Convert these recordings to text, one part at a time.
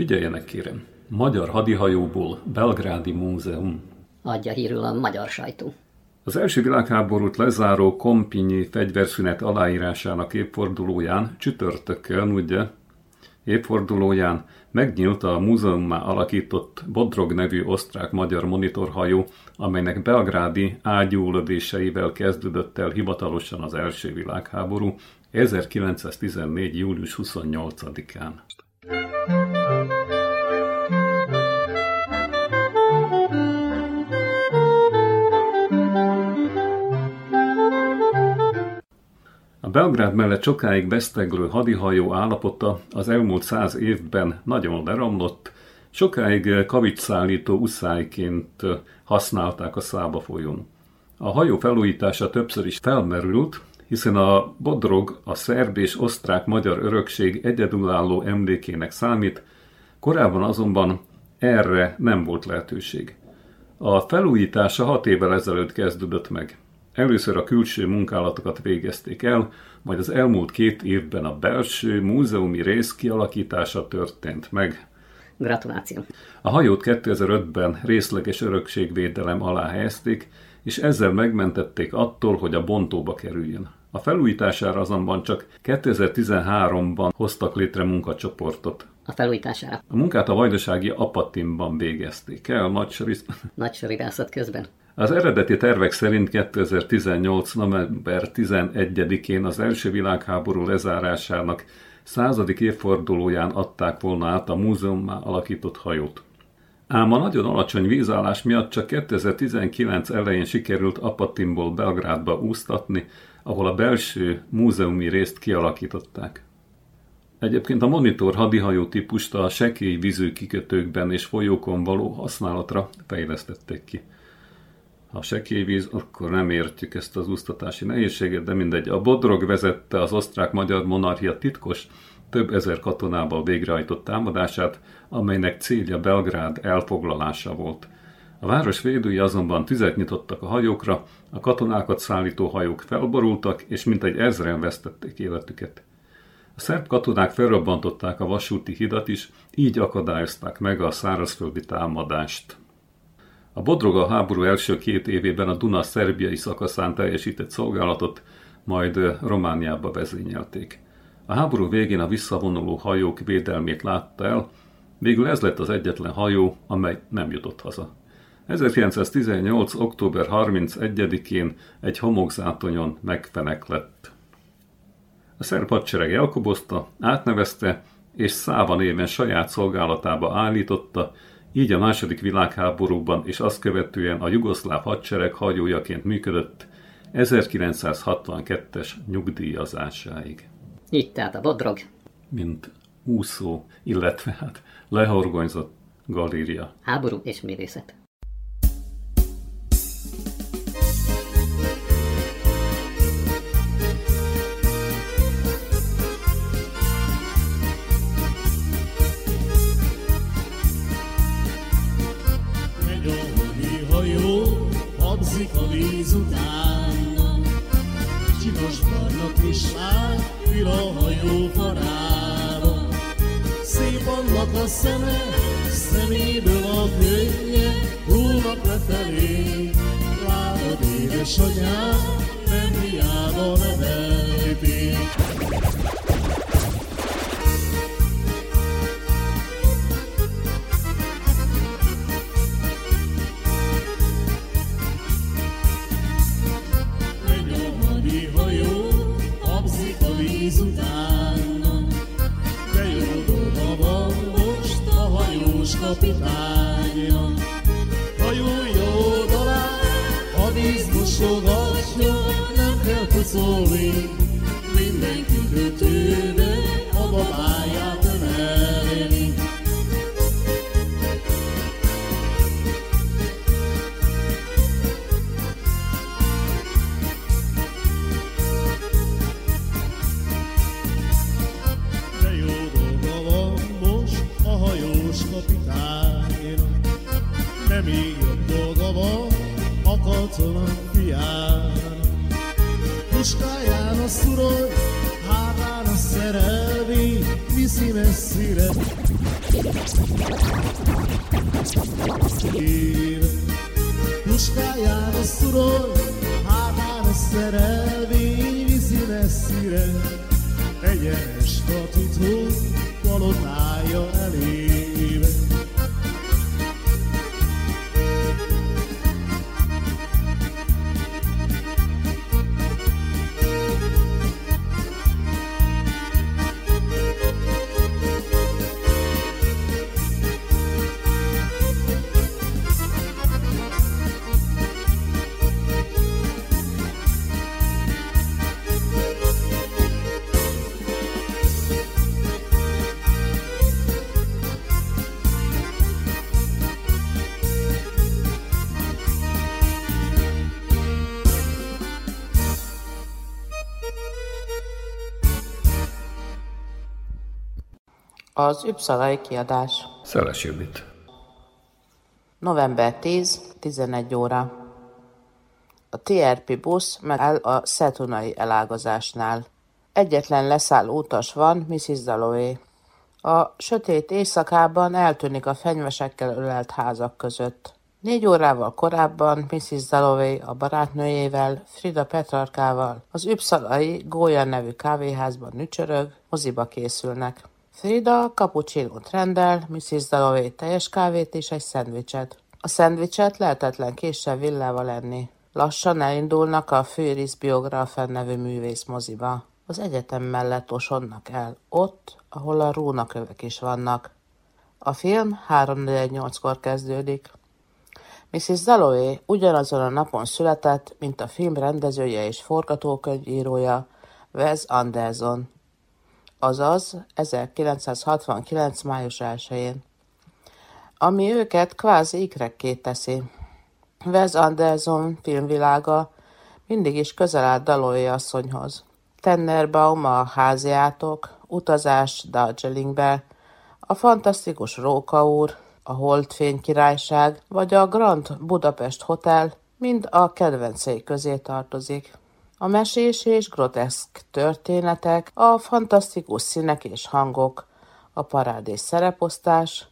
Figyeljenek kérem! Magyar hadihajóból Belgrádi Múzeum. Adja hírül a magyar sajtó. Az első világháborút lezáró Kompinyi fegyverszünet aláírásának évfordulóján csütörtökön, ugye, évfordulóján megnyílt a múzeummá alakított Bodrog nevű osztrák-magyar monitorhajó, amelynek belgrádi ágyúlödéseivel kezdődött el hivatalosan az első világháború 1914. július 28-án. Belgrád mellett sokáig veszteglő hadihajó állapota az elmúlt száz évben nagyon leromlott, sokáig kavicsszállító uszályként használták a Szába folyón. A hajó felújítása többször is felmerült, hiszen a Bodrog a szerb és osztrák-magyar örökség egyedülálló emlékének számít, korábban azonban erre nem volt lehetőség. A felújítása hat évvel ezelőtt kezdődött meg. Először a külső munkálatokat végezték el, majd az elmúlt két évben a belső múzeumi rész kialakítása történt meg. Gratuláció. A hajót 2005-ben részleges örökségvédelem alá helyezték, és ezzel megmentették attól, hogy a bontóba kerüljön. A felújítására azonban csak 2013-ban hoztak létre munkacsoportot. A felújítására. A munkát a vajdasági Apatimban végezték el. Nagy sorigászat közben. Az eredeti tervek szerint 2018. november 11-én az első világháború lezárásának századik évfordulóján adták volna át a múzeummá alakított hajót. Ám a nagyon alacsony vízállás miatt csak 2019 elején sikerült Apatimból Belgrádba úsztatni, ahol a belső múzeumi részt kialakították. Egyébként a monitor hadihajó típust a sekély vízű kikötőkben és folyókon való használatra fejlesztették ki. Ha sekély víz, akkor nem értjük ezt az úsztatási nehézséget, de mindegy. A Bodrog vezette az osztrák-magyar monarchia titkos, több ezer katonával végrehajtott támadását, amelynek célja Belgrád elfoglalása volt. A város védői azonban tüzet nyitottak a hajókra, a katonákat szállító hajók felborultak, és mintegy ezren vesztették életüket. A szerb katonák felrobbantották a vasúti hidat is, így akadályozták meg a szárazföldi támadást. A Bodroga háború első két évében a Duna szerbiai szakaszán teljesített szolgálatot, majd Romániába vezényelték. A háború végén a visszavonuló hajók védelmét látta el, végül ez lett az egyetlen hajó, amely nem jutott haza. 1918. október 31-én egy homokzátonyon megfenek lett. A szerb hadsereg elkobozta, átnevezte, és Száva néven saját szolgálatába állította, így a második világháborúban és azt követően a jugoszláv hadsereg hajójaként működött 1962-es nyugdíjazásáig. Itt tehát a bodrog. Mint úszó, illetve hát lehorgonyzott galéria. Háború és művészet. A szeme, szeméből a könnye, hullnak lefelé. Látod édesanyám, nem hiába nevelték. kapitányom. Hajul jó dalát, a víz mosogasson, nem kell pucolni Az Üpszalai kiadás. Szeles Judit. November 10, 11 óra. A TRP busz megáll a Szetunai elágazásnál. Egyetlen leszálló utas van, Mrs. Dalloway. A sötét éjszakában eltűnik a fenyvesekkel ölelt házak között. Négy órával korábban Mrs. Dalloway a barátnőjével, Frida Petrarkával az Üpszalai Gólya nevű kávéházban nücsörög, moziba készülnek. Frida cappuccinót rendel, Mrs. Dalloway teljes kávét és egy szendvicset. A szendvicset lehetetlen késsel villával lenni. Lassan elindulnak a Főris Biografen nevű művész moziba. Az egyetem mellett osonnak el, ott, ahol a rónakövek is vannak. A film 3-4-8-kor kezdődik. Mrs. Dalloway ugyanazon a napon született, mint a film rendezője és forgatókönyvírója, Wes Anderson, azaz 1969. május 1-én. Ami őket kvázi ikrekké teszi. Wes Anderson filmvilága mindig is közel állt Dalloway asszonyhoz. Tennerbaum a háziátok, utazás Darjeelingbe, a fantasztikus Róka úr, a Holdfény királyság vagy a Grand Budapest Hotel mind a kedvencei közé tartozik. A mesés és groteszk történetek, a fantasztikus színek és hangok, a parádés szereposztás,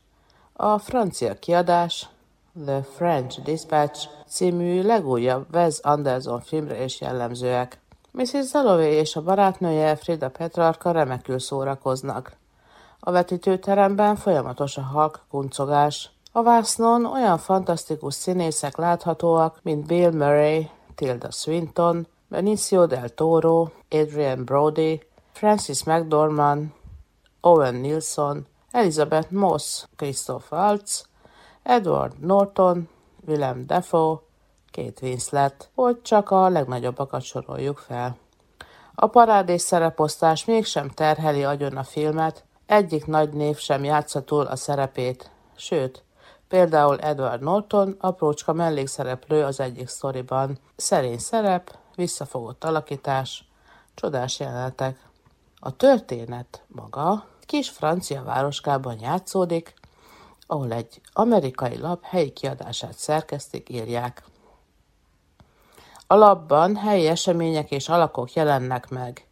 a francia kiadás, The French Dispatch című legújabb Wes Anderson filmre is jellemzőek. Mrs. Dalloway és a barátnője Frida Petrarka remekül szórakoznak. A vetítőteremben folyamatos a halk kuncogás. A vásznon olyan fantasztikus színészek láthatóak, mint Bill Murray, Tilda Swinton, Benicio del Toro, Adrian Brody, Francis McDormand, Owen Nilsson, Elizabeth Moss, Christoph Waltz, Edward Norton, Willem Dafoe, Kate Winslet, hogy csak a legnagyobbakat soroljuk fel. A parádés szereposztás mégsem terheli agyon a filmet, egyik nagy név sem játsza túl a szerepét, sőt, például Edward Norton, aprócska mellékszereplő az egyik sztoriban. Szerény szerep, visszafogott alakítás, csodás jelenetek. A történet maga kis francia városkában játszódik, ahol egy amerikai lap helyi kiadását szerkesztik, írják. A lapban helyi események és alakok jelennek meg.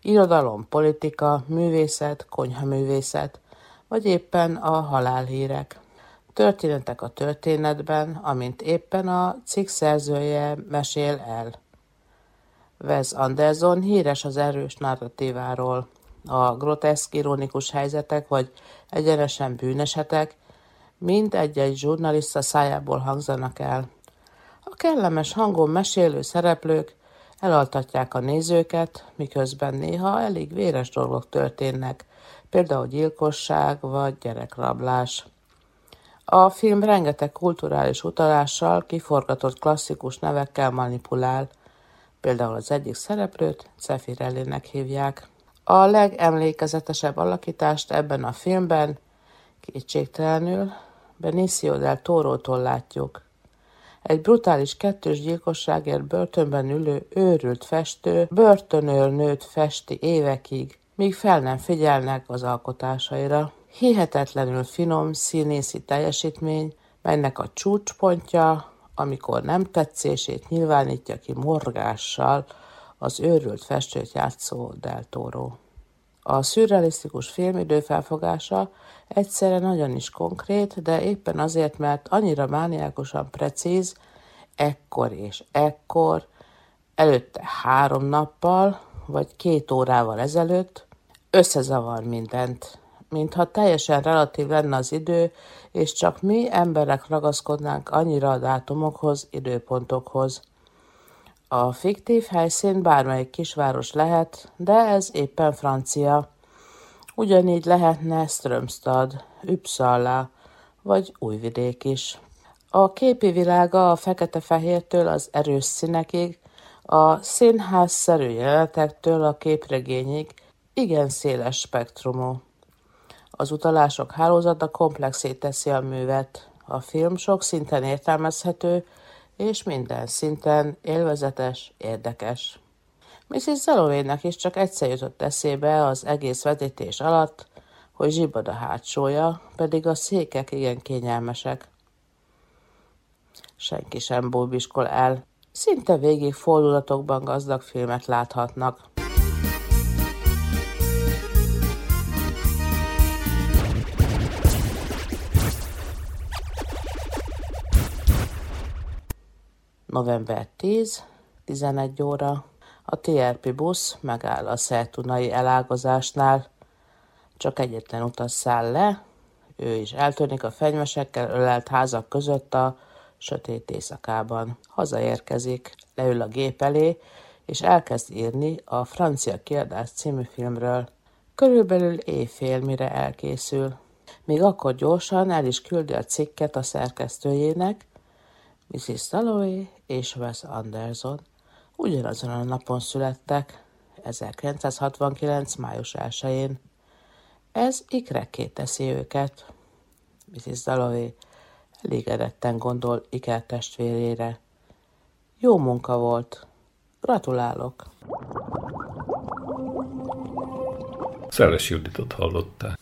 Irodalom, politika, művészet, konyhaművészet, vagy éppen a halálhírek. Történetek a történetben, amint éppen a cikk szerzője mesél el. Wes Anderson híres az erős narratíváról. A groteszk, ironikus helyzetek vagy egyenesen bűnesetek mind egy-egy zsurnalista szájából hangzanak el. A kellemes hangon mesélő szereplők elaltatják a nézőket, miközben néha elég véres dolgok történnek, például gyilkosság vagy gyerekrablás. A film rengeteg kulturális utalással, kiforgatott klasszikus nevekkel manipulál, például az egyik szereplőt Cefirellinek hívják. A legemlékezetesebb alakítást ebben a filmben kétségtelenül Benicio del Toro-tól látjuk. Egy brutális kettős gyilkosságért börtönben ülő őrült festő börtönőrnőt festi évekig, míg fel nem figyelnek az alkotásaira. Hihetetlenül finom színészi teljesítmény, melynek a csúcspontja amikor nem tetszését nyilvánítja ki morgással az őrült festőt játszó Del. A szürrealisztikus film időfelfogása egyszerre nagyon is konkrét, de éppen azért, mert annyira mániákusan precíz, ekkor és ekkor, előtte három nappal, vagy két órával ezelőtt, összezavar mindent, mintha teljesen relatív lenne az idő, és csak mi emberek ragaszkodnánk annyira a dátumokhoz, időpontokhoz. A fiktív helyszín bármelyik kisváros lehet, de ez éppen francia. Ugyanígy lehetne Strömstad, Uppsala vagy Újvidék is. A képi világa a fekete-fehértől az erős színekig, a színházszerű jelenetektől a képregényig igen széles spektrumú. Az utalások hálózata komplexé teszi a művet. A film sok szinten értelmezhető, és minden szinten élvezetes, érdekes. Mrs. Zalovének is csak egyszer jutott eszébe az egész vetítés alatt, hogy zsibad a hátsója, pedig a székek igen kényelmesek. Senki sem búbiskol el. Szinte végig fordulatokban gazdag filmet láthatnak. November 10, 11 óra. A TRP busz megáll a Szertunai elágazásnál. Csak egyetlen utas száll le, ő is eltűnik a fenyvesekkel ölelt házak között a sötét éjszakában. Hazaérkezik, leül a gép elé, és elkezd írni a Francia kiadás című filmről. Körülbelül éjfél, mire elkészül. Még akkor gyorsan el is küldi a cikket a szerkesztőjének, Mrs. Dalloway és Wes Anderson ugyanazon a napon születtek, 1969. május 1-én. Ez ikrekké teszi őket. Mrs. Dalloway elégedetten gondol Iker testvérére. Jó munka volt. Gratulálok! Szeles Juditot hallották.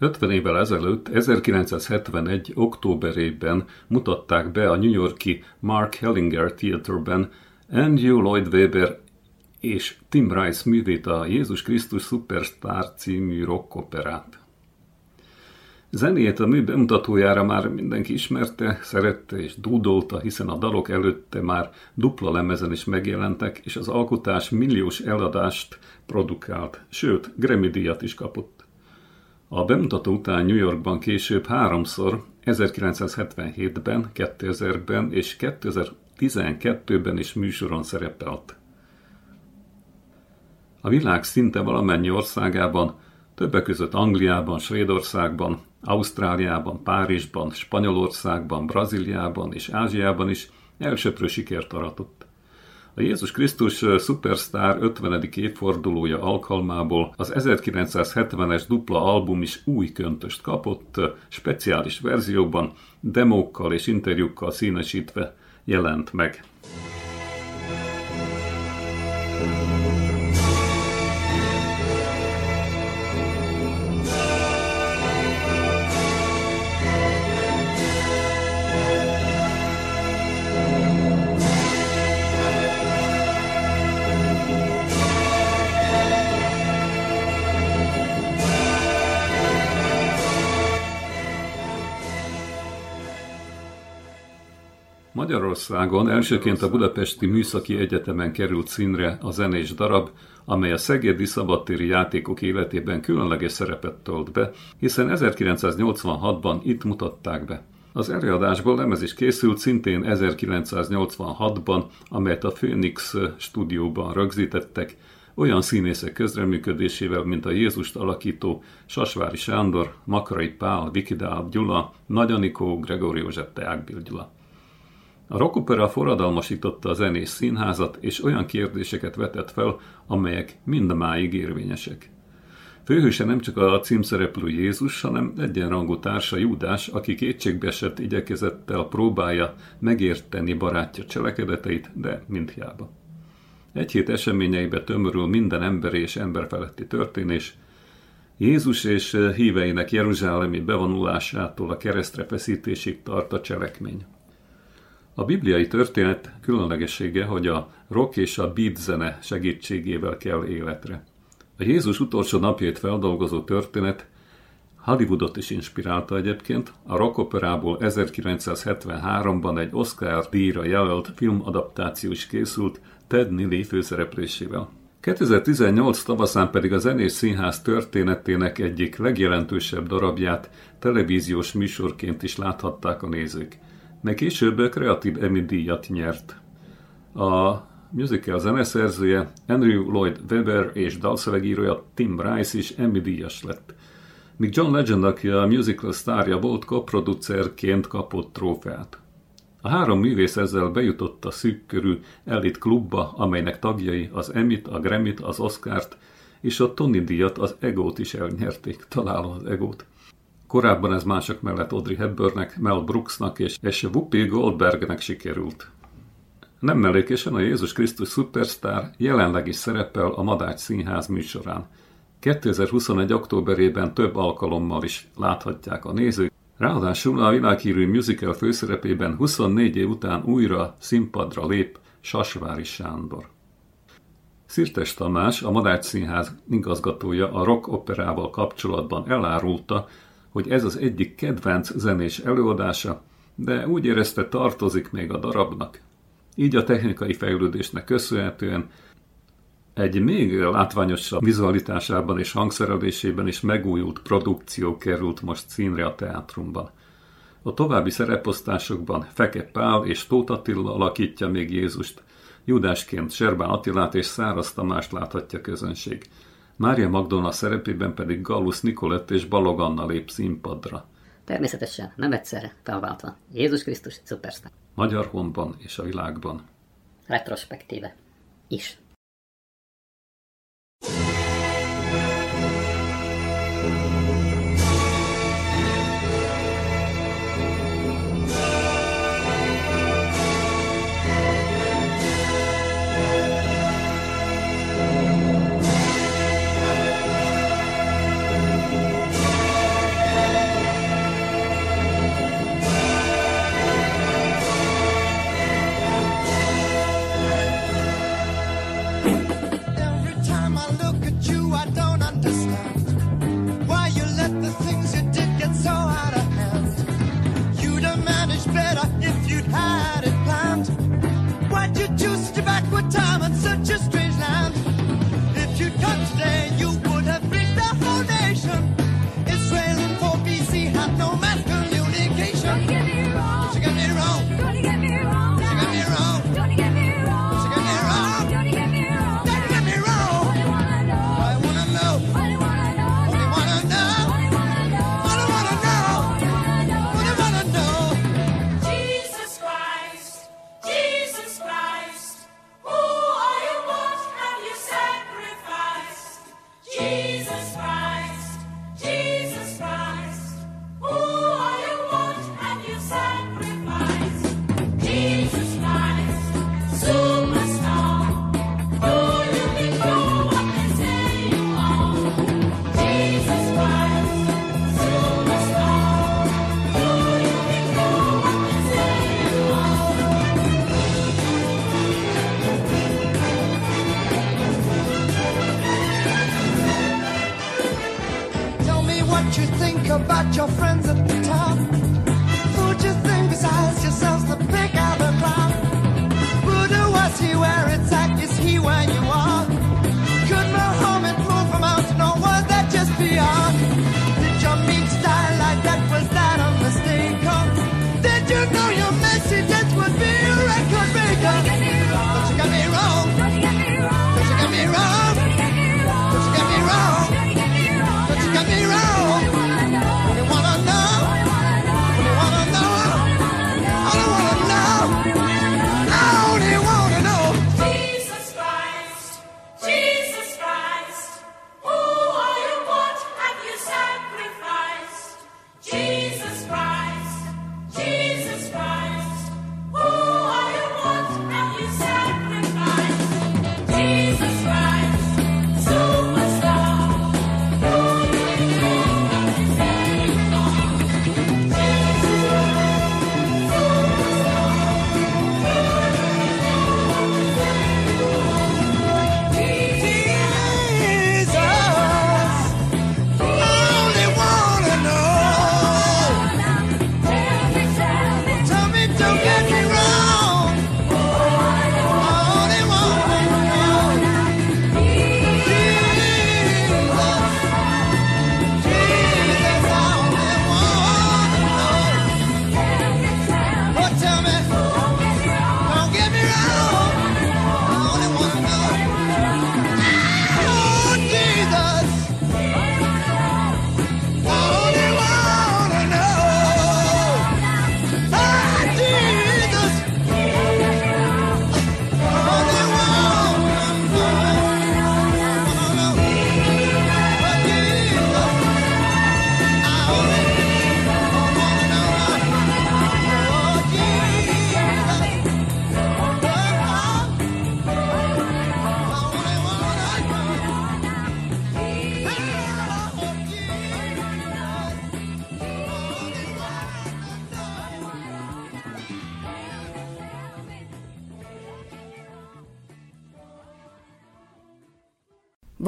50 évvel ezelőtt, 1971. októberében mutatták be a New Yorki Mark Hellinger Theaterben Andrew Lloyd Webber és Tim Rice művét a Jézus Krisztus Superstar című rockoperát. Zenét a mű bemutatójára már mindenki ismerte, szerette és dúdolta, hiszen a dalok előtte már dupla lemezen is megjelentek, és az alkotás milliós eladást produkált, sőt, Grammy díjat is kapott. A bemutató után New Yorkban később háromszor, 1977-ben, 2000-ben és 2012-ben is műsoron szerepelt. A világ szinte valamennyi országában, többek között Angliában, Svédországban, Ausztráliában, Párizsban, Spanyolországban, Brazíliában és Ázsiában is elsöprő sikert aratott. A Jézus Krisztus Superstar 50. évfordulója alkalmából az 1970-es dupla album is új köntöst kapott, speciális verzióban, demókkal és interjúkkal színesítve jelent meg. Magyarországon elsőként a Budapesti Műszaki Egyetemen került színre a zenés darab, amely a Szegedi Szabadtéri játékok életében különleges szerepet tölt be, hiszen 1986-ban itt mutatták be. Az előadásból lemez is készült szintén 1986-ban, amelyet a Phoenix stúdióban rögzítettek, olyan színészek közreműködésével, mint a Jézust alakító Sasvári Sándor, Makrai Pál, Vikidál Gyula, Nagy Anikó, Gregóri József Teákbil Gyula. A rockopera forradalmasította a zenés színházat, és olyan kérdéseket vetett fel, amelyek mindmáig érvényesek. Főhőse nem csak a címszereplő Jézus, hanem egyenrangú társa Júdás, aki kétségbeesett igyekezettel próbálja megérteni barátja cselekedeteit, de mindhiába. Egy hét eseményeibe tömörül minden emberi és emberfeletti történés, Jézus és híveinek jeruzsálemi bevonulásától a keresztre feszítésig tart a cselekmény. A bibliai történet különlegessége, hogy a rock és a beat zene segítségével kell életre. A Jézus utolsó napjait feldolgozó történet Hollywoodot is inspirálta egyébként, a rockoperából 1973-ban egy Oscar díjra jelölt filmadaptáció is készült Ted Neely főszereplésével. 2018 tavaszán pedig a Zenés Színház történetének egyik legjelentősebb darabját televíziós műsorként is láthatták a nézők. Meg később kreatív Emmy díjat nyert. A musical zeneszerzője Andrew Lloyd Webber és dalszövegírója Tim Rice is Emmy díjas lett. Míg John Legend, aki a musical sztárja volt, koproducerként kapott trófeát. A három művész ezzel bejutott a szűk körű elit klubba, amelynek tagjai az Emmit, a Grammyt, az Oscart és a Tony díjat, az Egót is elnyerték. Találom az Egót. Korábban ez mások mellett Audrey Hepburnnek, Mel Brooksnak és, és Whoopi Goldbergnek sikerült. Nem mellékesen a Jézus Krisztus Superstar jelenleg is szerepel a Madács Színház műsorán. 2021. októberében több alkalommal is láthatják a nézők, Ráadásul a világhírű musical főszerepében 24 év után újra színpadra lép Sasvári Sándor. Szirtes Tamás, a Madács Színház igazgatója a rock operával kapcsolatban elárulta, hogy ez az egyik kedvenc zenés előadása, de úgy érezte tartozik még a darabnak. Így a technikai fejlődésnek köszönhetően egy még látványosabb vizualitásában és hangszerelésében is megújult produkció került most színre a teátrumban. A további szereposztásokban Feke Pál és Tóth Attila alakítja még Jézust, Judásként Serbán Attilát és Száraz Tamást láthatja közönség. Mária Magdolna szerepében pedig Gallus Nikolett és Balog Anna lép színpadra. Természetesen, nem egyszerre, felváltva. Jézus Krisztus Superstar. Magyar honban és a világban. Retrospektíve. Is.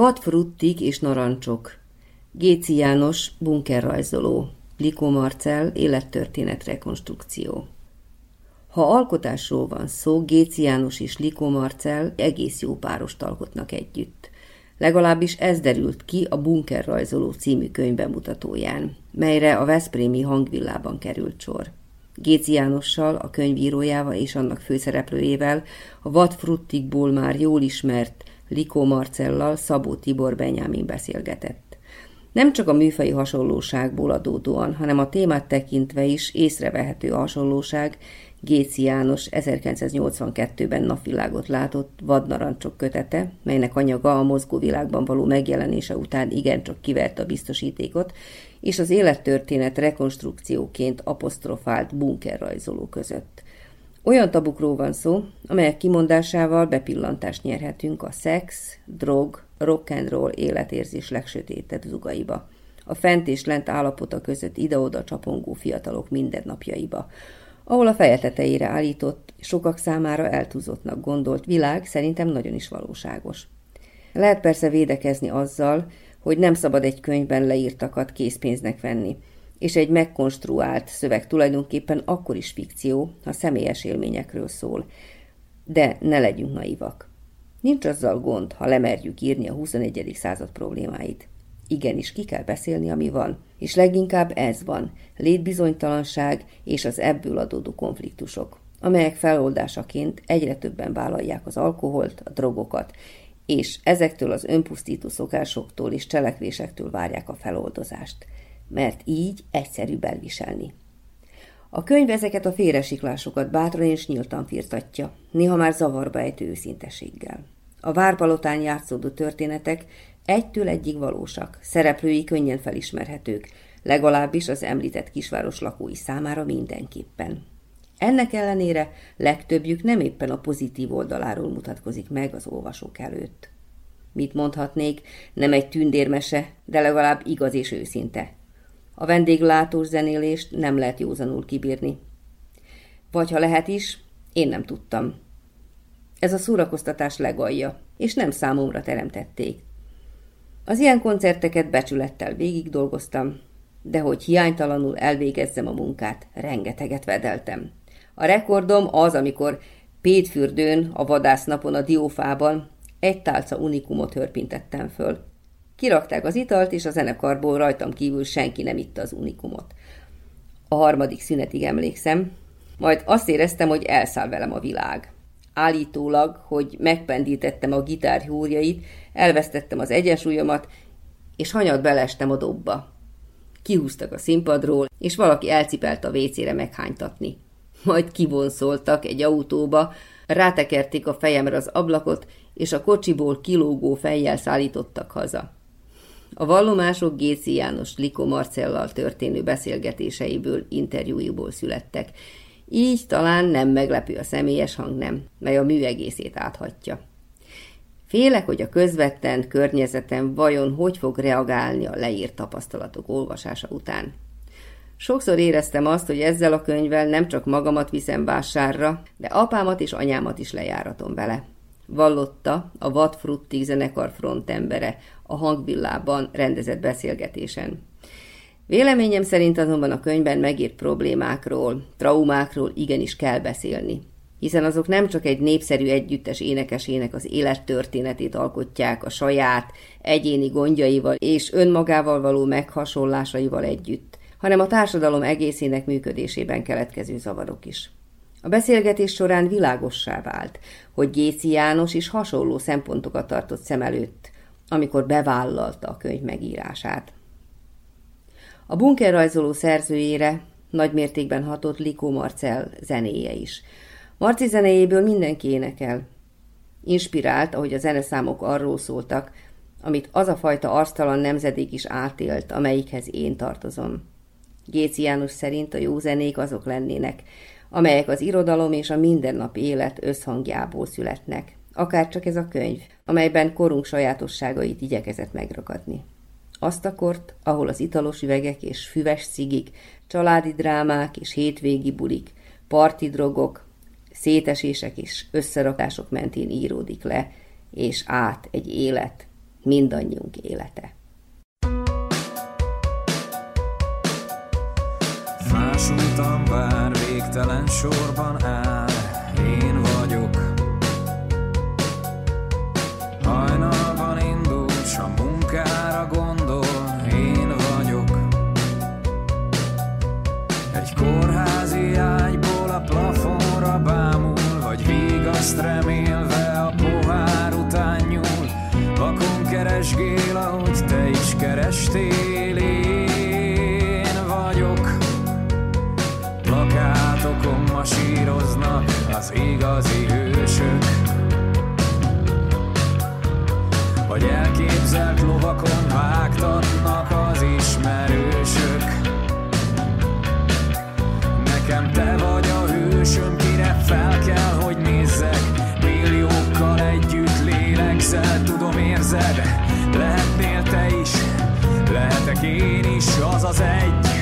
Vadfruttik és narancsok. Géci János, bunkerrajzoló. Likó Marcell, élettörténet rekonstrukció. Ha alkotásról van szó, Géci János és Likó Marcell egész jó párost alkotnak együtt. Legalábbis ez derült ki a Bunkerrajzoló című könyv bemutatóján, melyre a Veszprémi hangvillában került sor. Géci Jánossal, a könyvírójával és annak főszereplőjével, a Vadfruttikból már jól ismert Likó Marcellal Szabó Tibor Benyámin beszélgetett. Nem csak a műfai hasonlóságból adódóan, hanem a témát tekintve is észrevehető hasonlóság Géci János 1982-ben napvilágot látott Vadnarancsok kötete, melynek anyaga a mozgóvilágban való megjelenése után igencsak kiverte a biztosítékot, és az élettörténet rekonstrukcióként apostrofált bunkerrajzoló között. Olyan tabukról van szó, amelyek kimondásával bepillantást nyerhetünk a szex, drog, rock and roll életérzés legsötétebb zugaiba. A fent és lent állapota között ide-oda csapongó fiatalok mindennapjaiba, ahol a feje tetejére állított, sokak számára eltúzottnak gondolt világ szerintem nagyon is valóságos. Lehet persze védekezni azzal, hogy nem szabad egy könyvben leírtakat készpénznek venni, és egy megkonstruált szöveg tulajdonképpen akkor is fikció, ha személyes élményekről szól. De ne legyünk naivak. Nincs azzal gond, ha lemerjük írni a 21. század problémáit. Igenis, ki kell beszélni, ami van, és leginkább ez van, létbizonytalanság és az ebből adódó konfliktusok, amelyek feloldásaként egyre többen vállalják az alkoholt, a drogokat, és ezektől az önpusztító szokásoktól és cselekvésektől várják a feloldozást, mert így egyszerűbb elviselni. A könyv ezeket a félresiklásokat bátran és nyíltan firtatja, néha már zavarba ejtő őszinteséggel. A várpalotán játszódó történetek egytől egyig valósak, szereplői könnyen felismerhetők, legalábbis az említett kisváros lakói számára mindenképpen. Ennek ellenére legtöbbjük nem éppen a pozitív oldaláról mutatkozik meg az olvasók előtt. Mit mondhatnék, nem egy tündérmese, de legalább igaz és őszinte. A vendéglátós zenélést nem lehet józanul kibírni. Vagy ha lehet is, én nem tudtam. Ez a szórakoztatás legalja, és nem számomra teremtették. Az ilyen koncerteket becsülettel végig dolgoztam, de hogy hiánytalanul elvégezzem a munkát, rengeteget vedeltem. A rekordom az, amikor Pétfürdőn, a vadásznapon a diófában egy tálca unikumot hörpintettem föl. Kirakták az italt, és a zenekarból rajtam kívül senki nem itta az unikumot. A harmadik szünetig emlékszem, majd azt éreztem, hogy elszáll velem a világ. Állítólag, hogy megpendítettem a gitár húrjait, elvesztettem az egyensúlyomat, és hanyat belestem a dobba. Kihúztak a színpadról, és valaki elcipelte a vécére meghánytatni. Majd kivonszoltak egy autóba, rátekerték a fejemre az ablakot, és a kocsiból kilógó fejjel szállítottak haza. A vallomások Géci János Liko Marcellal történő beszélgetéseiből, interjúiból születtek. Így talán nem meglepő a személyes hang nem, mely a mű egészét áthatja. Félek, hogy a közvetlen környezetem vajon hogy fog reagálni a leírt tapasztalatok olvasása után. Sokszor éreztem azt, hogy ezzel a könyvvel nem csak magamat viszem vásárra, de apámat és anyámat is lejáratom vele. Vallotta a Vadfrutti zenekar frontembere a hangvillában rendezett beszélgetésen. Véleményem szerint azonban a könyvben megírt problémákról, traumákról igenis kell beszélni, hiszen azok nem csak egy népszerű együttes énekesének az élettörténetét alkotják a saját, egyéni gondjaival és önmagával való meghasonlásaival együtt, hanem a társadalom egészének működésében keletkező zavarok is. A beszélgetés során világossá vált, hogy Géci János is hasonló szempontokat tartott szem előtt, amikor bevállalta a könyv megírását. A bunkerrajzoló szerzőjére nagymértékben hatott Likó Marcel zenéje is. Marci zenéjéből mindenki énekel. Inspirált, ahogy a zeneszámok arról szóltak, amit az a fajta arctalan nemzedék is átélt, amelyikhez én tartozom. Géci János szerint a jó zenék azok lennének, amelyek az irodalom és a mindennapi élet összhangjából születnek. Akár csak ez a könyv, amelyben korunk sajátosságait igyekezett megragadni. Azt a kort, ahol az italos üvegek és füves cigik, családi drámák és hétvégi bulik, parti drogok, szétesések és összerakások mentén íródik le, és át egy élet, mindannyiunk élete. Más úton bár végtelen sorban áll, az igazi hősök. Vagy elképzelt lovakon vágtatnak az ismerősök. Nekem te vagy a hősöm, kire fel kell, hogy nézzek. Milliókkal együtt lélegzel, tudom érzed. Lehetnél te is, lehetek én is, az az egy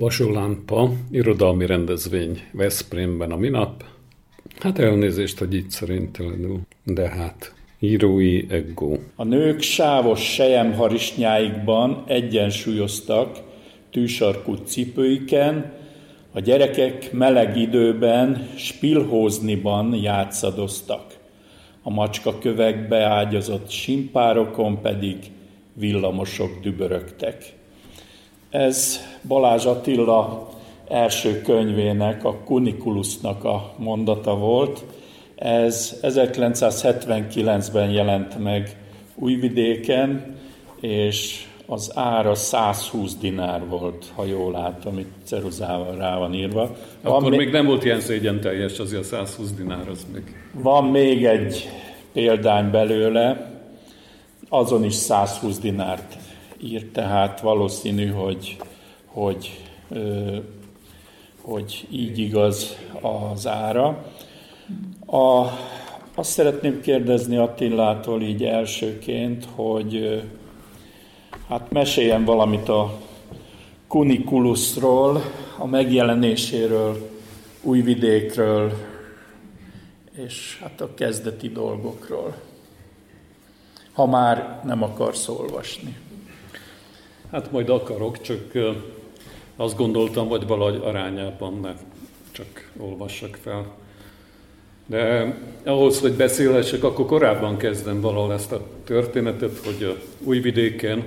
Olvasó lámpa, irodalmi rendezvény Veszprémben a minap. Hát elnézést, hogy így szerintelenül, de hát Írói Eggó. A nők sávos sejemharisnyáikban egyensúlyoztak tűsarkú cipőiken, a gyerekek meleg időben spilhózniban játszadoztak. A macska kövekbe ágyazott simpárokon pedig villamosok dübörögtek. Ez Balázs Attila első könyvének, a Kunikulusnak a mondata volt. Ez 1979-ben jelent meg Újvidéken, és az ára 120 dinár volt, ha jól látom, itt ceruzával rá van írva. Akkor még, még nem volt ilyen szégyen teljes, azért a 120 dinár az még. van még egy példány belőle, azon is 120 dinárt írt, tehát valószínű, hogy, hogy, hogy így igaz az ára. A, azt szeretném kérdezni Attilától így elsőként, hogy hát meséljen valamit a Kunikulusról, a megjelenéséről, Újvidékről, és hát a kezdeti dolgokról, ha már nem akarsz olvasni. Hát majd akarok, csak azt gondoltam, vagy valahogy arányában ne csak olvassak fel. De ahhoz, hogy beszélhessek, akkor korábban kezdem valahol ezt a történetet, hogy ö, Újvidéken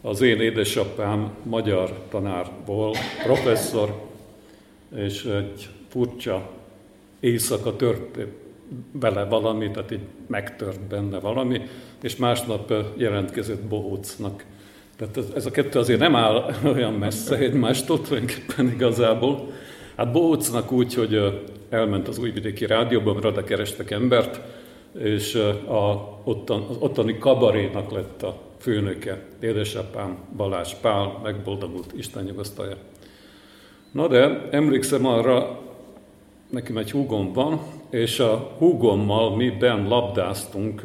az én édesapám magyar tanár volt, professzor, és egy furcsa éjszaka tört vele valami, tehát így megtört benne valami, és másnap jelentkezett bohócnak. Tehát ez, a kettő azért nem áll olyan messze egymástól tulajdonképpen igazából. Hát bohócnak úgy, hogy elment az újvidéki rádióban, oda kerestek embert, és a, ottan, az ottani kabarénak lett a főnöke, édesapám Balázs Pál, megboldogult Isten nyugasztalja. Na de emlékszem arra, nekem egy húgom van, és a húgommal mi ben labdáztunk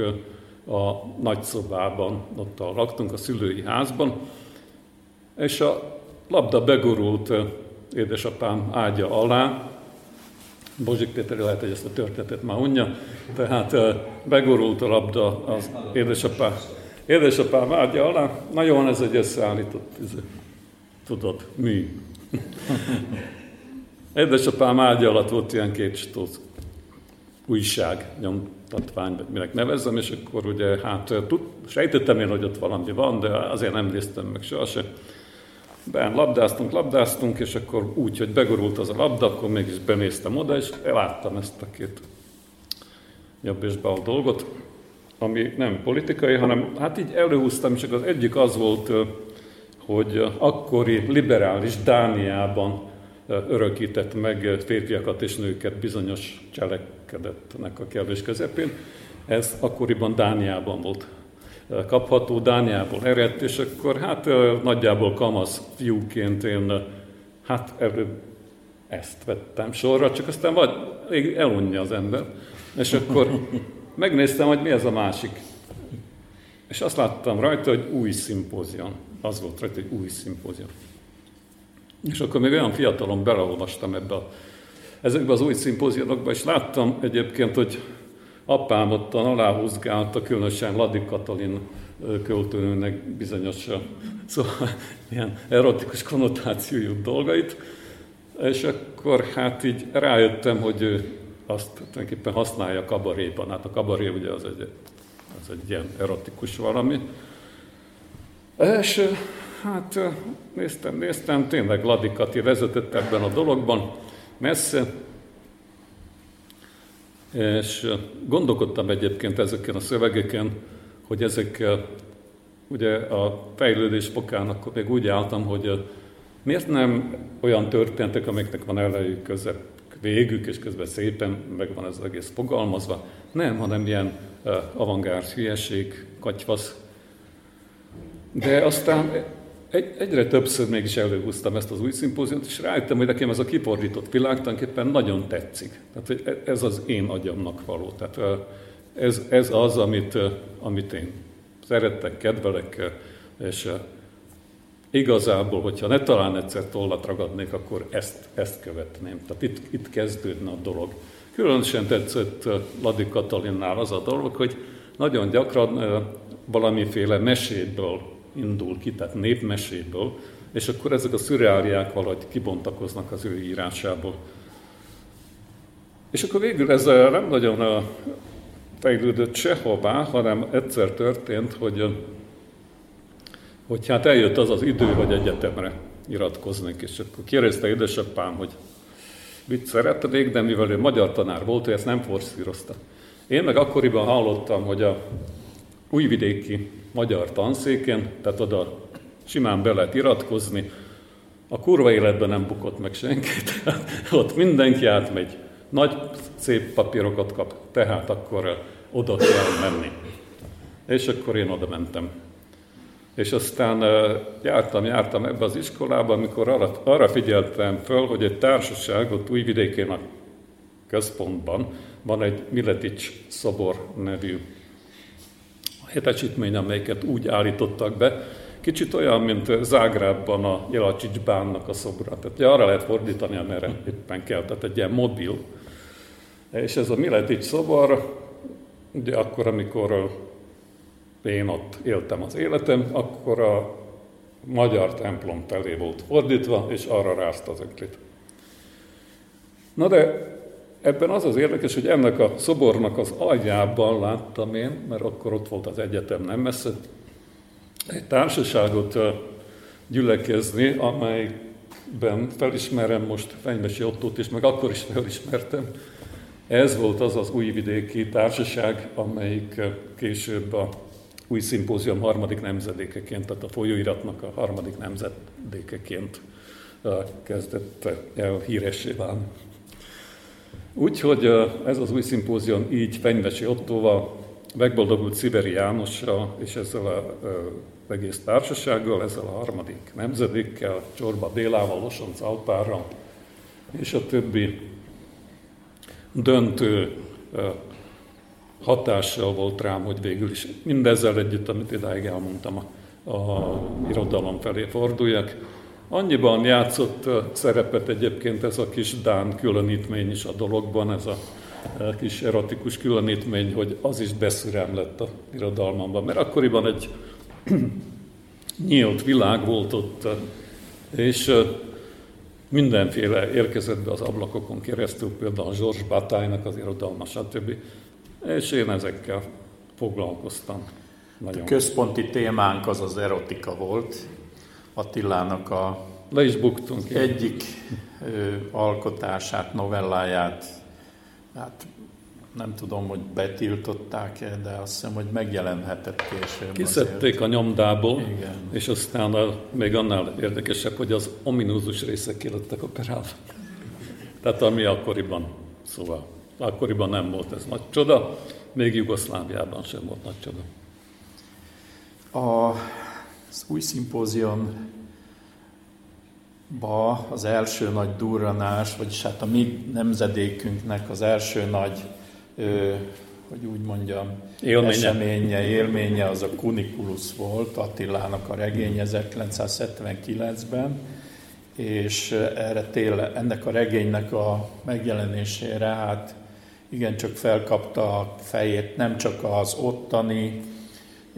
a nagyszobában, ott a, laktunk a szülői házban, és a labda begurult édesapám ágya alá, Bozsik Péter lehet, hogy ezt a történetet már unja, tehát begurult a labda az édesapám, édesapám ágya alá, na jó, ez egy összeállított, ez, tudod, mű. Édesapám ágya alatt volt ilyen két stóz újság, nyomtatvány, vagy minek nevezzem, és akkor ugye, hát tud, sejtettem én, hogy ott valami van, de azért nem néztem meg sohasem. Ben labdáztunk, labdáztunk, és akkor úgy, hogy begurult az a labda, akkor mégis benéztem oda, és láttam ezt a két jobb és bal dolgot, ami nem politikai, hanem hát így előhúztam, csak az egyik az volt, hogy akkori liberális Dániában örökített meg férfiakat és nőket bizonyos cselekedetnek a kellős közepén. Ez akkoriban Dániában volt kapható, Dániából eredt, és akkor hát nagyjából kamasz fiúként én hát előbb ezt vettem sorra, csak aztán vagy elunja az ember. És akkor megnéztem, hogy mi ez a másik. És azt láttam rajta, hogy új szimpózion. Az volt rajta, hogy új szimpózion. És akkor még olyan fiatalon beleolvastam ebbe a, ezekbe az új szimpózionokba, és láttam egyébként, hogy apám ottan aláhúzgálta, különösen Ladi Katalin költőnőnek bizonyos, szóval ilyen erotikus konnotációjú dolgait, és akkor hát így rájöttem, hogy ő azt tulajdonképpen használja kabaréban. Hát a kabaré ugye az egy, az egy ilyen erotikus valami. És hát néztem, néztem, tényleg Ladi Kati vezetett ebben a dologban messze, és gondolkodtam egyébként ezeken a szövegeken, hogy ezekkel ugye a fejlődés fokán akkor még úgy álltam, hogy miért nem olyan történetek, amiknek van elejük, közep, végük, és közben szépen meg van ez egész fogalmazva. Nem, hanem ilyen avantgárd hülyeség, katyvasz. De aztán egy, egyre többször mégis előhúztam ezt az új szimpóziumot, és rájöttem, hogy nekem ez a kifordított világ tulajdonképpen nagyon tetszik. Tehát hogy ez az én agyamnak való. Tehát ez, ez az, amit, amit én szerettek, kedvelek, és Igazából, hogyha ne talán egyszer tollat ragadnék, akkor ezt, ezt követném. Tehát itt, itt kezdődne a dolog. Különösen tetszett Ladi Katalinnál az a dolog, hogy nagyon gyakran valamiféle meséből indul ki, tehát népmeséből, és akkor ezek a szürreáliák valahogy kibontakoznak az ő írásából. És akkor végül ez nem nagyon fejlődött sehová, hanem egyszer történt, hogy, hogy hát eljött az az idő, hogy egyetemre iratkoznék, és akkor kérdezte édesapám, hogy mit szeretnék, de mivel ő magyar tanár volt, ő ezt nem forszírozta. Én meg akkoriban hallottam, hogy a újvidéki magyar tanszéken, tehát oda simán be lehet iratkozni, a kurva életben nem bukott meg senkit, ott mindenki átmegy, nagy szép papírokat kap, tehát akkor oda kell menni. És akkor én oda mentem. És aztán jártam, jártam ebbe az iskolába, amikor arra figyeltem föl, hogy egy társaság ott Újvidékén a központban van egy Miletics szobor nevű hetesítmény, amelyiket úgy állítottak be, kicsit olyan, mint Zágrábban a Jelacsics bánnak a szobra. Tehát arra lehet fordítani, amerre éppen kell, tehát egy ilyen mobil. És ez a Miletics szobor, ugye akkor, amikor én ott éltem az életem, akkor a magyar templom felé volt fordítva, és arra rázta az öklit. Na de ebben az az érdekes, hogy ennek a szobornak az aljában láttam én, mert akkor ott volt az egyetem nem messze, egy társaságot gyülekezni, amelyben felismerem most Fenymesi Ottót is, meg akkor is felismertem. Ez volt az az újvidéki társaság, amelyik később a új szimpózium harmadik nemzedékeként, tehát a folyóiratnak a harmadik nemzedékeként kezdett el híressé válni. Úgyhogy ez az új szimpózium így Fenyvesi Ottóval, megboldogult Sziberi Jánossal és ezzel a egész társasággal, ezzel a harmadik nemzedékkel, Csorba Bélával, Losonc Alpárral, és a többi döntő hatással volt rám, hogy végül is mindezzel együtt, amit idáig elmondtam, a, a irodalom felé forduljak. Annyiban játszott szerepet egyébként ez a kis Dán különítmény is a dologban, ez a kis erotikus különítmény, hogy az is beszürem lett a irodalmamban, mert akkoriban egy nyílt világ volt ott, és mindenféle érkezett be az ablakokon keresztül, például Georges Bataille-nak az irodalma, stb. És én ezekkel foglalkoztam. Nagyon. A központi témánk az az erotika volt. Attilának a Le is buktunk. egyik ö, alkotását, novelláját, hát nem tudom, hogy betiltották-e, de azt hiszem, hogy megjelenhetett később. Kiszedték a nyomdából, Igen. és aztán a, még annál érdekesebb, hogy az ominózus részek ki lettek operálva. Tehát ami akkoriban, szóval akkoriban nem volt ez nagy csoda, még Jugoszláviában sem volt nagy csoda. A, az új szimpóziumba az első nagy durranás, vagyis hát a mi nemzedékünknek az első nagy, ö, hogy úgy mondjam, Élménye. eseménye, élménye az a Kunikulus volt, Attilának a regény 1979-ben, és erre téle, ennek a regénynek a megjelenésére hát igencsak felkapta a fejét nem csak az ottani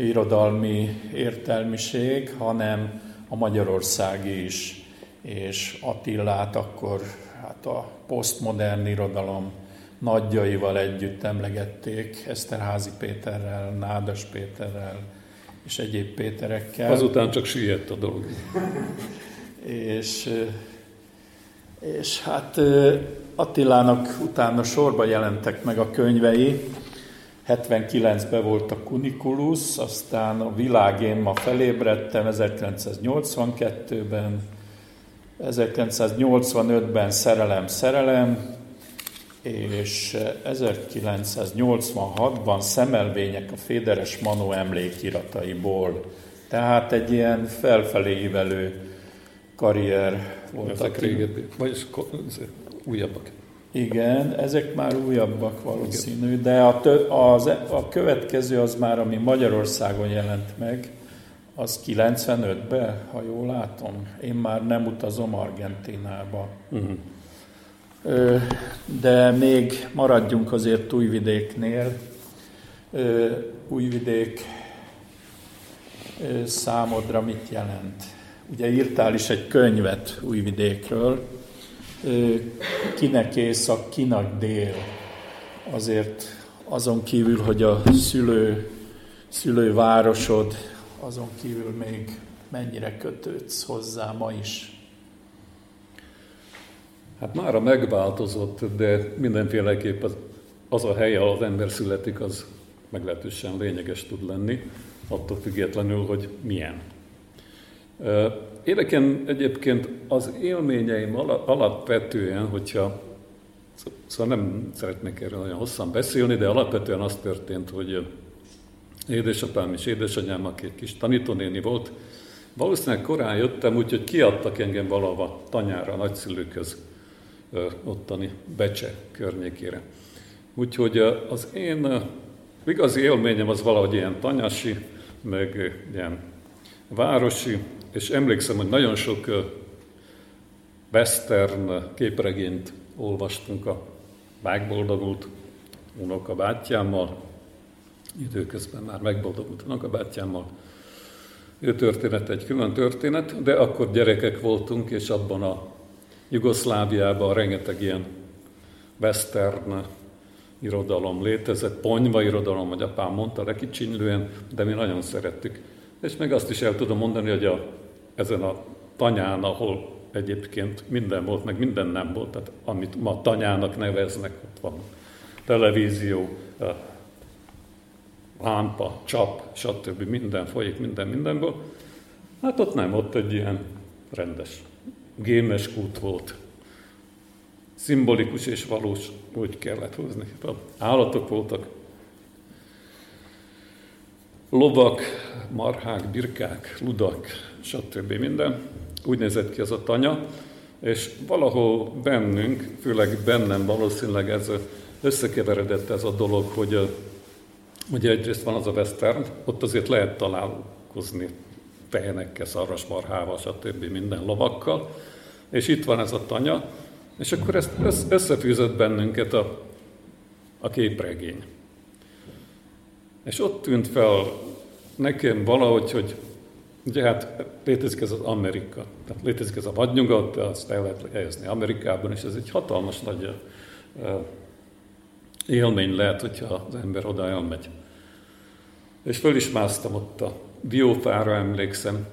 irodalmi értelmiség, hanem a magyarországi is. És Attillát akkor hát a posztmodern irodalom nagyjaival együtt emlegették, Eszterházi Péterrel, Nádas Péterrel és egyéb Péterekkel. Azután csak süllyedt a dolog. És, és hát Attilának utána sorba jelentek meg a könyvei. 79-ben volt a Kunikulus, aztán a világén ma felébredtem 1982-ben, 1985-ben Szerelem, Szerelem, és 1986-ban Szemelvények a Féderes Manó emlékirataiból. Tehát egy ilyen felfelé ívelő karrier volt. Ezek régebbi, vagyis újabbak. Igen, ezek már újabbak valószínű, de a, tö, az, a következő az már, ami Magyarországon jelent meg, az 95-ben, ha jól látom. Én már nem utazom Argentinába. Uh-huh. De még maradjunk azért Újvidéknél. Újvidék számodra mit jelent? Ugye írtál is egy könyvet Újvidékről, kinek észak, kinek dél. Azért azon kívül, hogy a szülő, szülővárosod, azon kívül még mennyire kötődsz hozzá ma is. Hát mára megváltozott, de mindenféleképp az, az a hely, ahol az ember születik, az meglehetősen lényeges tud lenni, attól függetlenül, hogy milyen. Ö, Érdekem egyébként az élményeim ala- alapvetően, hogyha Szóval nem szeretnék erről nagyon hosszan beszélni, de alapvetően az történt, hogy édesapám és édesanyám, aki egy kis tanítónéni volt, valószínűleg korán jöttem, úgyhogy kiadtak engem valahova tanyára, nagyszülőköz, ö, ottani Becse környékére. Úgyhogy ö, az én igazi élményem az valahogy ilyen tanyasi, meg ilyen városi, és emlékszem, hogy nagyon sok western képregényt olvastunk a megboldogult unokabátyámmal, időközben már megboldogult unokabátyámmal. Ő történet egy külön történet, de akkor gyerekek voltunk, és abban a Jugoszláviában rengeteg ilyen western irodalom létezett, ponyva irodalom, hogy apám mondta lekicsinlően, de mi nagyon szerettük. És meg azt is el tudom mondani, hogy a, ezen a tanyán, ahol egyébként minden volt, meg minden nem volt, tehát amit ma tanyának neveznek, ott van televízió, lámpa, csap, stb. minden folyik, minden mindenből. Hát ott nem, ott egy ilyen rendes, gémes kút volt. Szimbolikus és valós, úgy kellett hozni. Állatok voltak, lovak, marhák, birkák, ludak, stb. minden. Úgy nézett ki az a tanya, és valahol bennünk, főleg bennem valószínűleg ez összekeveredett ez a dolog, hogy ugye egyrészt van az a western, ott azért lehet találkozni tehenekkel, szarvasmarhával, stb. minden lovakkal, és itt van ez a tanya, és akkor ezt összefűzött bennünket a, a képregény. És ott tűnt fel nekem valahogy, hogy ugye hát létezik ez az Amerika, tehát létezik ez a vadnyugat, azt el lehet helyezni Amerikában, és ez egy hatalmas nagy élmény lehet, hogyha az ember oda elmegy. És föl is másztam ott a diófára, emlékszem,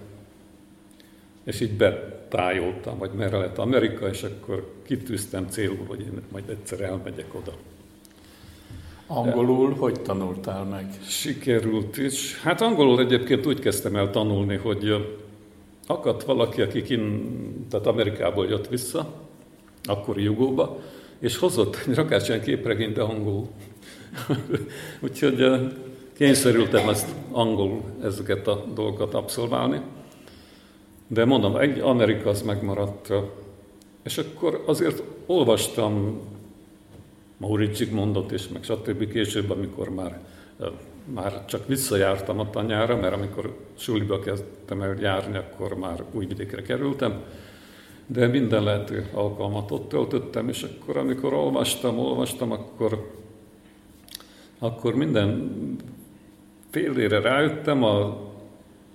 és így betájoltam, vagy merre lett Amerika, és akkor kitűztem célul, hogy én majd egyszer elmegyek oda. Angolul hogy tanultál meg? Sikerült is. Hát angolul egyébként úgy kezdtem el tanulni, hogy akadt valaki, aki kin, tehát Amerikából jött vissza, akkori Jugóba, és hozott egy rakács ilyen képregényt, de angolul. Úgyhogy kényszerültem ezt angolul ezeket a dolgokat abszolválni. De mondom, egy Amerika az megmaradt. És akkor azért olvastam Maurits Zsigmondot és meg stb. később, amikor már, már csak visszajártam a tanyára, mert amikor suliba kezdtem el járni, akkor már Újvidékre kerültem. De minden lehető alkalmat ott töltöttem, és akkor amikor olvastam, olvastam, akkor, akkor minden félére rájöttem a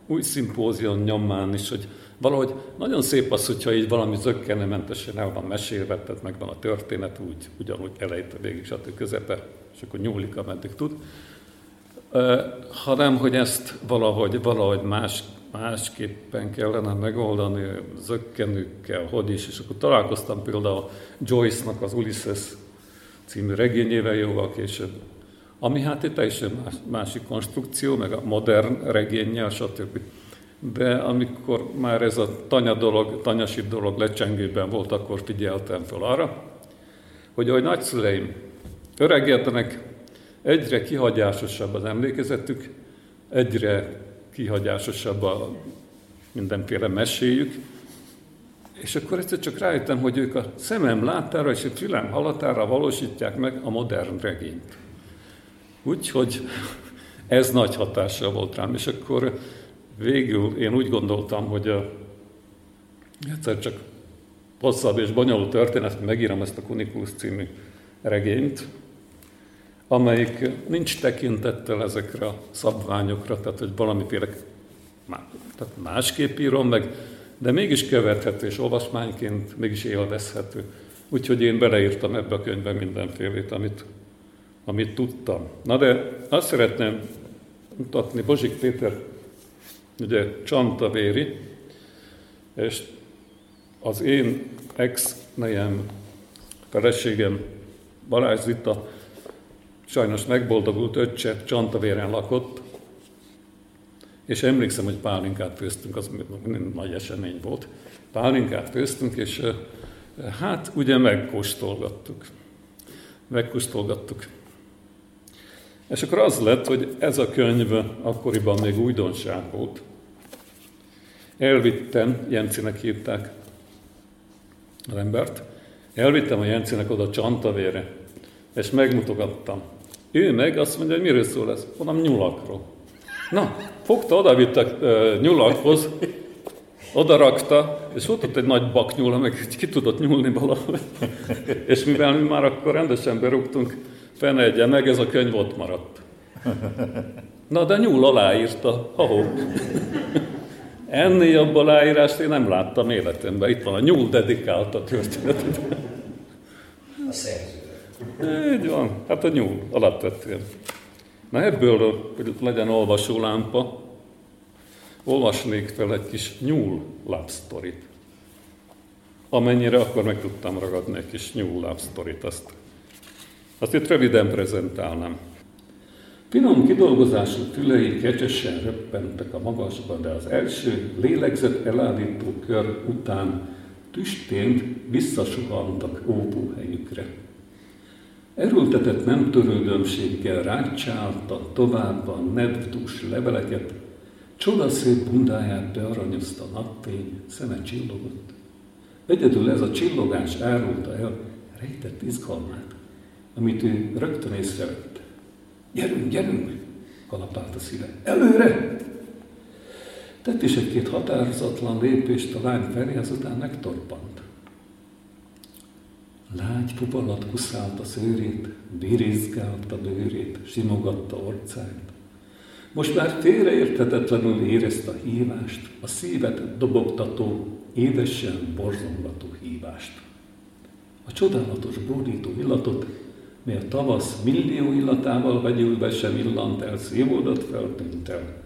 új szimpózion nyomán is, hogy valahogy nagyon szép az, hogyha így valami zöggenőmentesen el van mesélve, tehát megvan a történet úgy, ugyanúgy elejét a végig, stb. közepe, és akkor nyúlik, ameddig tud. Hanem, hogy ezt valahogy, valahogy más, másképpen kellene megoldani, zöggenőkkel, hogy is, és akkor találkoztam például Joyce-nak az Ulysses című regényével jóval később, ami hát egy teljesen más, másik konstrukció, meg a modern regénye, stb. De amikor már ez a tanya dolog, tanyasi dolog lecsengőben volt, akkor figyeltem fel arra, hogy ahogy nagyszüleim öregednek, egyre kihagyásosabb az emlékezetük, egyre kihagyásosabb a mindenféle meséjük, és akkor egyszer csak rájöttem, hogy ők a szemem láttára és a fülem halatára valósítják meg a modern regényt. Úgyhogy ez nagy hatással volt rám, és akkor végül én úgy gondoltam, hogy a, egyszer csak hosszabb és bonyolult történet, megírom ezt a Kunikulus című regényt, amelyik nincs tekintettel ezekre a szabványokra, tehát hogy valamiféle tehát másképp írom meg, de mégis követhető és olvasmányként mégis élvezhető. Úgyhogy én beleírtam ebbe a könyvbe mindenfélét, amit, amit tudtam. Na de azt szeretném mutatni, Bozsik Péter ugye Csantavéri, és az én ex-nejem, feleségem Balázs Zita sajnos megboldogult öccse Csantavéren lakott, és emlékszem, hogy pálinkát főztünk, az nagy esemény volt. Pálinkát főztünk, és hát ugye megkóstolgattuk. Megkóstolgattuk. És akkor az lett, hogy ez a könyv akkoriban még újdonság volt. Elvittem, Jencinek hívták az embert, elvittem a Jencinek oda Csantavére, és megmutogattam. Ő meg azt mondja, hogy miről szól ez? Mondom, nyulakról. Na, fogta, oda vitte uh, nyulakhoz, oda rakta, és volt ott egy nagy baknyúl, meg ki tudott nyúlni valahol. és mivel mi már akkor rendesen berúgtunk, fenegye meg, ez a könyv ott maradt. Na, de nyúl aláírta, ha Ennél jobb aláírást én nem láttam életemben. Itt van a nyúl dedikált a történetet. A szerző. Így van, hát a nyúl alapvetően. Na ebből, hogy legyen olvasólámpa, olvasnék fel egy kis nyúl story Amennyire akkor meg tudtam ragadni egy kis nyúl story azt. Azt itt röviden prezentálnám. Finom kidolgozású fülei kecsesen röppentek a magasba, de az első lélegzett elállító kör után tüstént visszasuhantak óvóhelyükre. Erőltetett nem törődömséggel rácsálta tovább a nedvdús leveleket, csodaszép bundáját bearanyozta napfény, szeme csillogott. Egyedül ez a csillogás árulta el rejtett izgalmát, amit ő rögtön észrevett. Gyerünk, gyerünk, kalapált a szíve. Előre! Tett is egy-két határozatlan lépést a lány felé, azután megtorpant. Lágy fuvalat kuszált a szőrét, birizgálta bőrét, simogatta orcáját. Most már félreérthetetlenül érezte a hívást, a szívet dobogtató, édesen borzongató hívást. A csodálatos bódító illatot, mely a tavasz millió illatával vegyülve sem illant el, szívódott feltűnt el.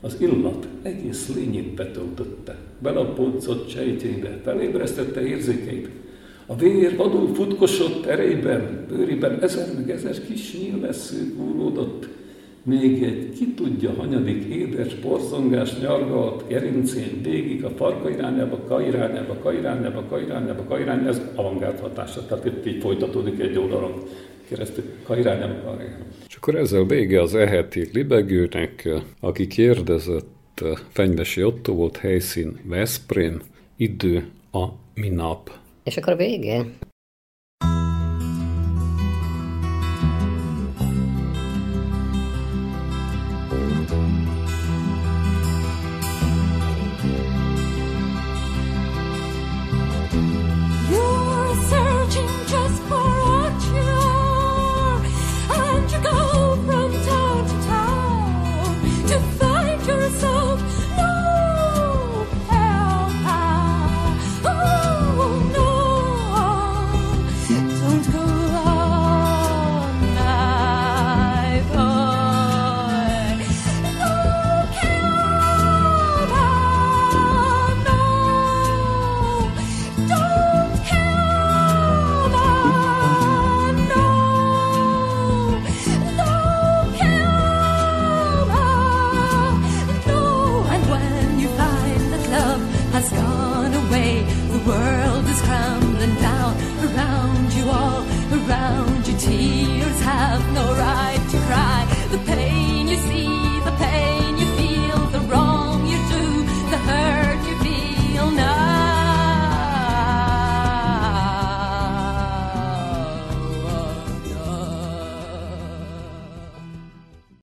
Az illat egész lényét betöltötte, belapódzott sejtjébe, felébresztette érzékeit. A vér vadul futkosott erejében, bőriben ezer meg ezer kis nyílvessző kúródott, még egy ki tudja hanyadik édes borzongás nyargalt gerincén végig a farka irányába, ka irányába, ka irányába, ka irányába, ka irányába, ez avantgárd hatása, tehát itt így folytatódik egy oldalon keresztül, ka irányába, ka irányába. És akkor ezzel vége az eheti libegőnek, aki kérdezett, Fenyvesi Otto volt helyszín Veszprém, idő a minap. És akkor a vége?